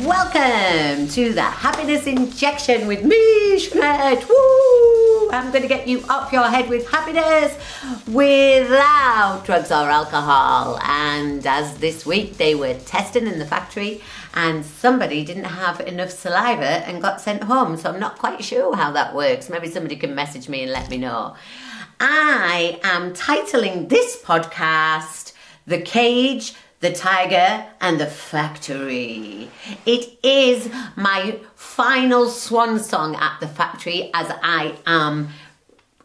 Welcome to the happiness injection with me, Jeanette. Woo! I'm going to get you up your head with happiness without drugs or alcohol. And as this week they were testing in the factory, and somebody didn't have enough saliva and got sent home. So I'm not quite sure how that works. Maybe somebody can message me and let me know. I am titling this podcast The Cage the tiger and the factory. It is my final swan song at the factory as I am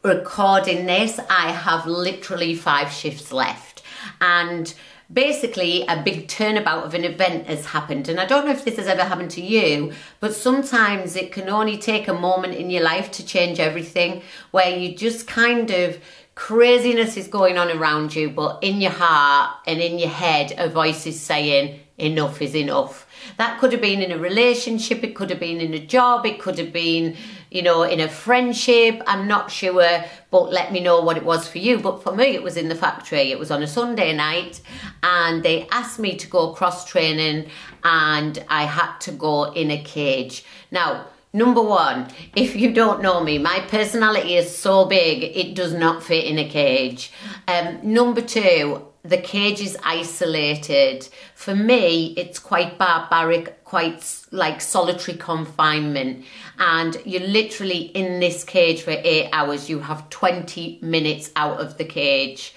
recording this. I have literally five shifts left. And basically, a big turnabout of an event has happened. And I don't know if this has ever happened to you, but sometimes it can only take a moment in your life to change everything where you just kind of craziness is going on around you, but in your heart and in your head, a voice is saying, enough is enough. That could have been in a relationship, it could have been in a job, it could have been, you know, in a friendship. I'm not sure, but let me know what it was for you. But for me, it was in the factory. It was on a Sunday night, and they asked me to go cross training, and I had to go in a cage. Now, Number one, if you don't know me, my personality is so big it does not fit in a cage. Um, number two, the cage is isolated. For me, it's quite barbaric, quite like solitary confinement. And you're literally in this cage for eight hours. You have 20 minutes out of the cage.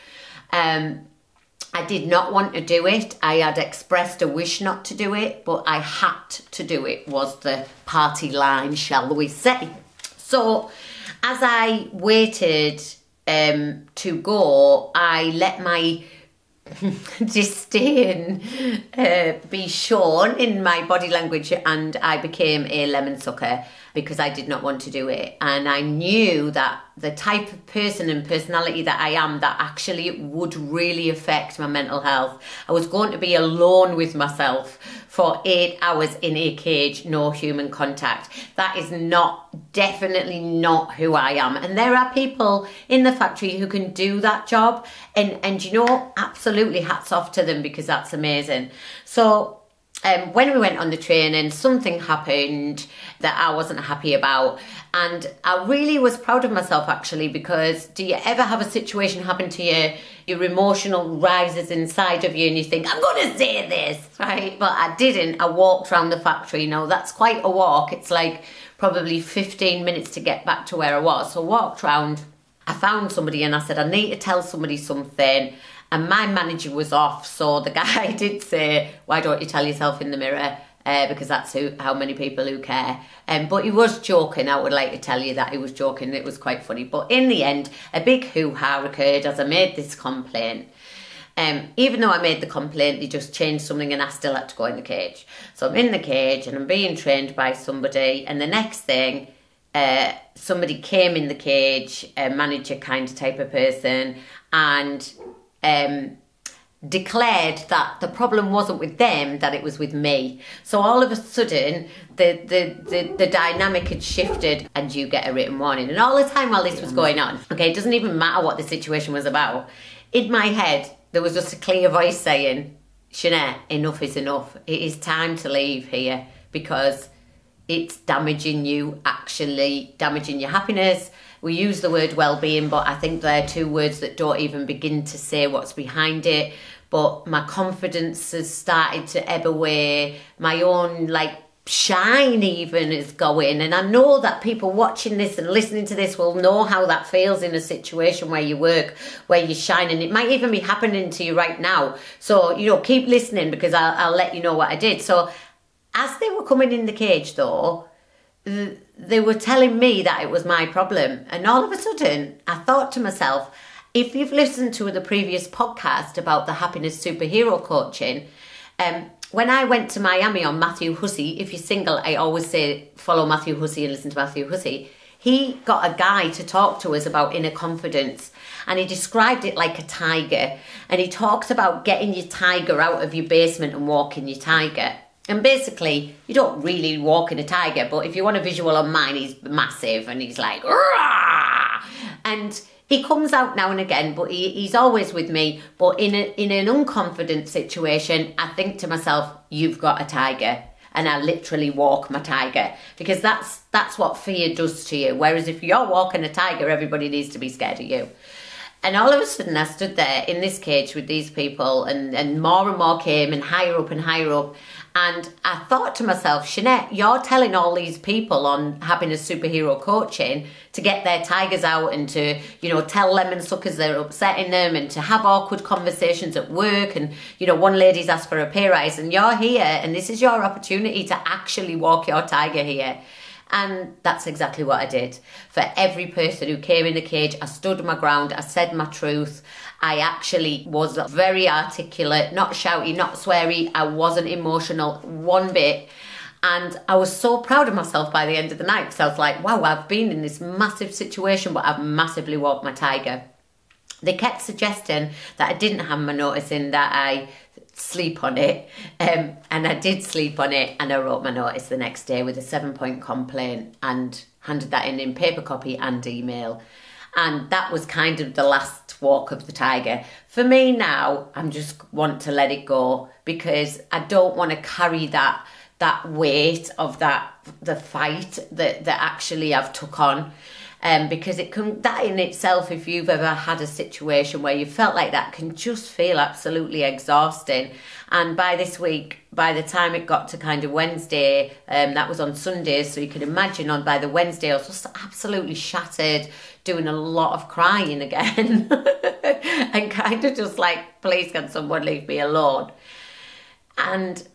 Um, I did not want to do it. I had expressed a wish not to do it, but I had to do it, was the party line, shall we say. So, as I waited um, to go, I let my disdain uh, be shown in my body language and I became a lemon sucker because I did not want to do it. And I knew that the type of person and personality that I am, that actually would really affect my mental health. I was going to be alone with myself for eight hours in a cage, no human contact. That is not, definitely not who I am. And there are people in the factory who can do that job. And, and you know, absolutely hats off to them because that's amazing. So um, when we went on the training, something happened that I wasn't happy about. And I really was proud of myself actually because do you ever have a situation happen to you? Your emotional rises inside of you and you think, I'm going to say this, right? But I didn't. I walked around the factory. Now that's quite a walk. It's like probably 15 minutes to get back to where I was. So I walked around. I found somebody and I said, I need to tell somebody something and my manager was off. So the guy did say, "Why don't you tell yourself in the mirror?" Uh, because that's who, how many people who care. Um, but he was joking. I would like to tell you that he was joking. It was quite funny. But in the end, a big hoo ha occurred as I made this complaint. Um, even though I made the complaint, they just changed something and I still had to go in the cage. So I'm in the cage and I'm being trained by somebody. And the next thing, uh, somebody came in the cage, a manager kind of type of person, and um, declared that the problem wasn't with them, that it was with me. So all of a sudden, the, the, the, the, dynamic had shifted and you get a written warning. And all the time while this was going on, okay, it doesn't even matter what the situation was about. In my head, there was just a clear voice saying, Jeanette, enough is enough. It is time to leave here because it's damaging you, actually damaging your happiness, we use the word well-being but i think they're two words that don't even begin to say what's behind it. But my confidence has started to ebb away. My own like shine even is going. And i know that people watching this and listening to this will know how that feels in a situation where you work where you shine and it might even be happening to you right now. So you know keep listening because i'll, I'll let you know what i did. So as they were coming in the cage though they were telling me that it was my problem. And all of a sudden, I thought to myself, if you've listened to the previous podcast about the happiness superhero coaching, um, when I went to Miami on Matthew Hussey, if you're single, I always say follow Matthew Hussey and listen to Matthew Hussey. He got a guy to talk to us about inner confidence and he described it like a tiger. And he talks about getting your tiger out of your basement and walking your tiger. And basically, you don't really walk in a tiger, but if you want a visual on mine, he's massive and he's like, Rah! and he comes out now and again, but he, he's always with me. But in a, in an unconfident situation, I think to myself, you've got a tiger. and I literally walk my tiger because that's that's what fear does to you. Whereas if you're walking a tiger, everybody needs to be scared of you. And all of a sudden, I stood there in this cage with these people, and, and more and more came, and higher up and higher up. And I thought to myself, Jeanette, you're telling all these people on happiness superhero coaching to get their tigers out and to, you know, tell lemon suckers they're upsetting them and to have awkward conversations at work. And, you know, one lady's asked for a pay rise and you're here and this is your opportunity to actually walk your tiger here. And that's exactly what I did. For every person who came in the cage, I stood my ground, I said my truth. I actually was very articulate, not shouty, not sweary. I wasn't emotional one bit. And I was so proud of myself by the end of the night because I was like, wow, I've been in this massive situation, but I've massively walked my tiger. They kept suggesting that I didn't have my notice in, that I sleep on it. Um, and I did sleep on it, and I wrote my notice the next day with a seven point complaint and handed that in in paper copy and email. And that was kind of the last walk of the tiger. For me now, I'm just want to let it go because I don't want to carry that that weight of that the fight that that actually I've took on um, because it can that in itself if you've ever had a situation where you felt like that can just feel absolutely exhausting. And by this week by the time it got to kind of wednesday um, that was on sundays so you can imagine on by the wednesday i was just absolutely shattered doing a lot of crying again. And kind of just like please can someone leave me alone? And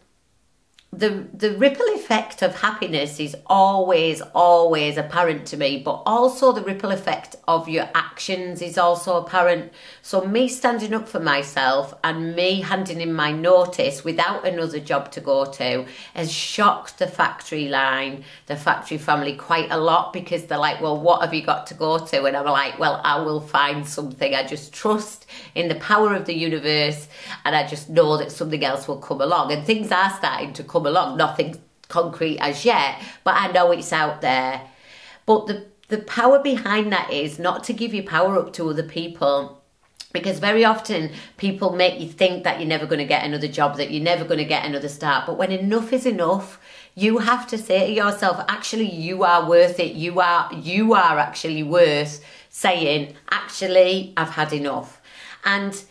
the the ripple effect of happiness is always always apparent to me but also the ripple effect of your actions is also apparent. So me standing up for myself and me handing in my notice without another job to go to has shocked the factory line the factory family quite a lot because they're like well what have you got to go to? And i'm like well i will find something. I just trust in the power of the universe and i just know that something else will come along. And things are starting to come come along. Nothing concrete as yet, but I know it's out there. But the the power behind that is not to give your power up to other people because very often people make you think that you're never going to get another job that you're never going to get another start but when enough is enough you have to say to yourself actually you are worth it you are you are actually worth saying actually i've had enough and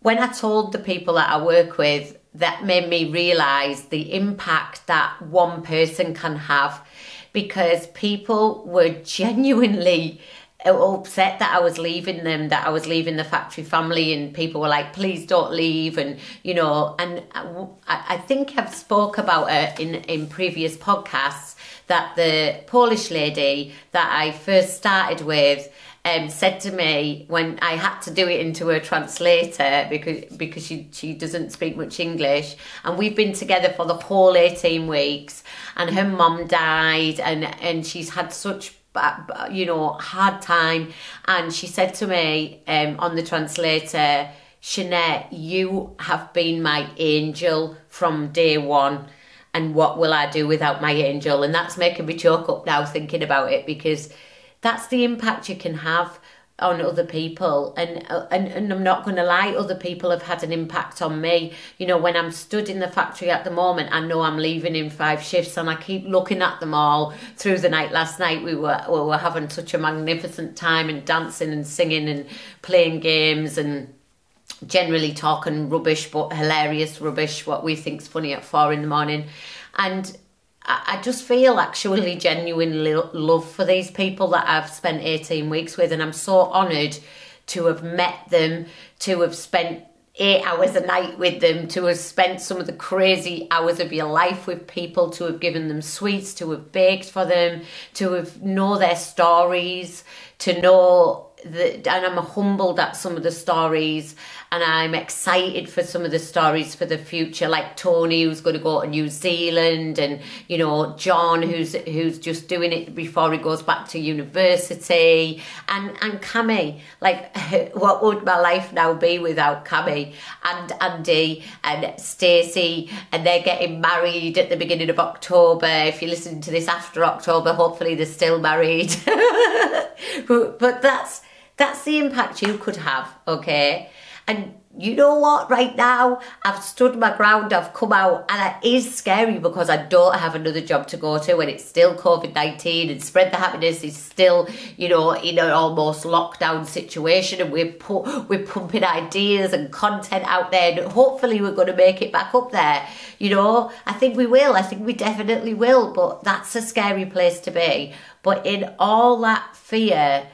when i told the people that i work with that made me realize the impact that one person can have because people were genuinely upset that I was leaving them, that I was leaving the factory family, and people were like, "Please don't leave," and you know, and I, I think I've spoke about it in in previous podcasts that the Polish lady that I first started with um, said to me when I had to do it into a translator because because she she doesn't speak much English and we've been together for the whole 18 weeks and her mum died and and she's had such you know hard time. And she said to me um, on the translator Jeanette you have been my angel from day one and what will I do without my angel? And that's making me choke up now thinking about it because that's the impact you can have on other people. And uh, and, and I'm not going to lie other people have had an impact on me. You know when I'm stood in the factory at the moment I know I'm leaving in five shifts and I keep looking at them all through the night. Last night we were we were having such a magnificent time and dancing and singing and playing games and generally talking rubbish but hilarious rubbish what we think's funny at four in the morning. And I just feel actually genuine love for these people that I've spent 18 weeks with, and I'm so honoured to have met them, to have spent eight hours a night with them, to have spent some of the crazy hours of your life with people, to have given them sweets, to have baked for them, to have know their stories, to know and I'm humbled at some of the stories and I'm excited for some of the stories for the future, like Tony who's going to go to New Zealand, and you know John who's who's just doing it before he goes back to university, and and Cami, like what would my life now be without Cami and Andy and Stacey, and they're getting married at the beginning of October. If you're listening to this after October, hopefully they're still married, but that's that's the impact you could have, okay? And you know what, right now, I've stood my ground, I've come out, and it is scary because I don't have another job to go to, and it's still COVID 19, and Spread the Happiness is still, you know, in an almost lockdown situation, and we're, pu- we're pumping ideas and content out there, and hopefully, we're going to make it back up there. You know, I think we will, I think we definitely will, but that's a scary place to be. But in all that fear,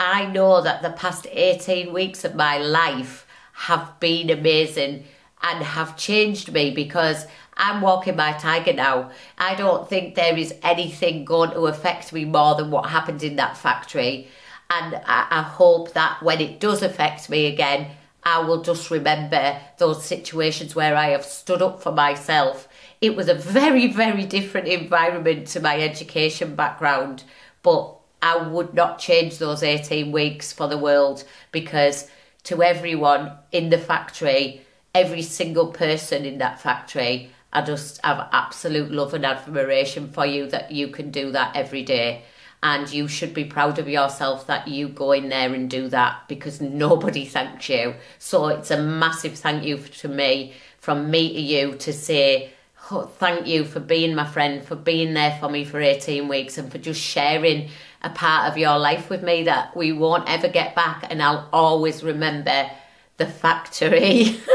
I know that the past 18 weeks of my life, have been amazing and have changed me because I'm walking my tiger now. I don't think there is anything going to affect me more than what happened in that factory. And I, I hope that when it does affect me again, I will just remember those situations where I have stood up for myself. It was a very, very different environment to my education background, but I would not change those 18 weeks for the world because to everyone in the factory, every single person in that factory. I just have absolute love and admiration for you that you can do that every day. And you should be proud of yourself that you go in there and do that because nobody thanks you. So it's a massive thank you to me, from me to you, to say, oh, thank you for being my friend, for being there for me for 18 weeks, and for just sharing a part of your life with me that we won't ever get back, and I'll always remember the factory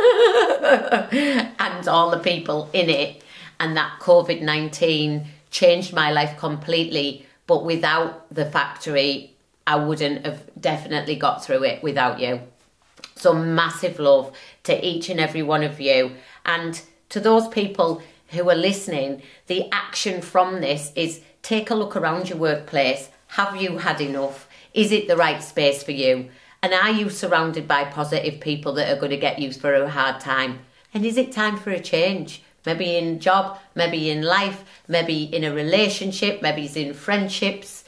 and all the people in it. And that COVID 19 changed my life completely. But without the factory, I wouldn't have definitely got through it without you. So, massive love to each and every one of you. And to those people who are listening, the action from this is take a look around your workplace have you had enough? Is it the right space for you? And are you surrounded by positive people that are going to get you through a hard time? And is it time for a change? Maybe in job, maybe in life, maybe in a relationship, maybe it's in friendships.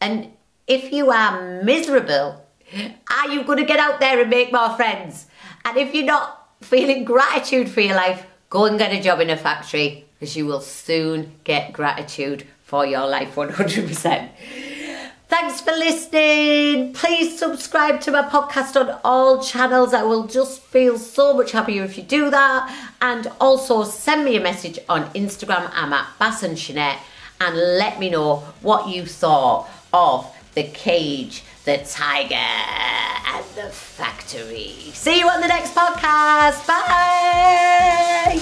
And if you are miserable, are you going to get out there and make more friends? And if you're not feeling gratitude for your life, go and get a job in a factory because you will soon get gratitude for your life 100%. Thanks for listening. Please subscribe to my podcast on all channels. I will just feel so much happier if you do that. And also send me a message on Instagram. I'm at Bass and and let me know what you thought of the cage, the tiger, and the factory. See you on the next podcast. Bye.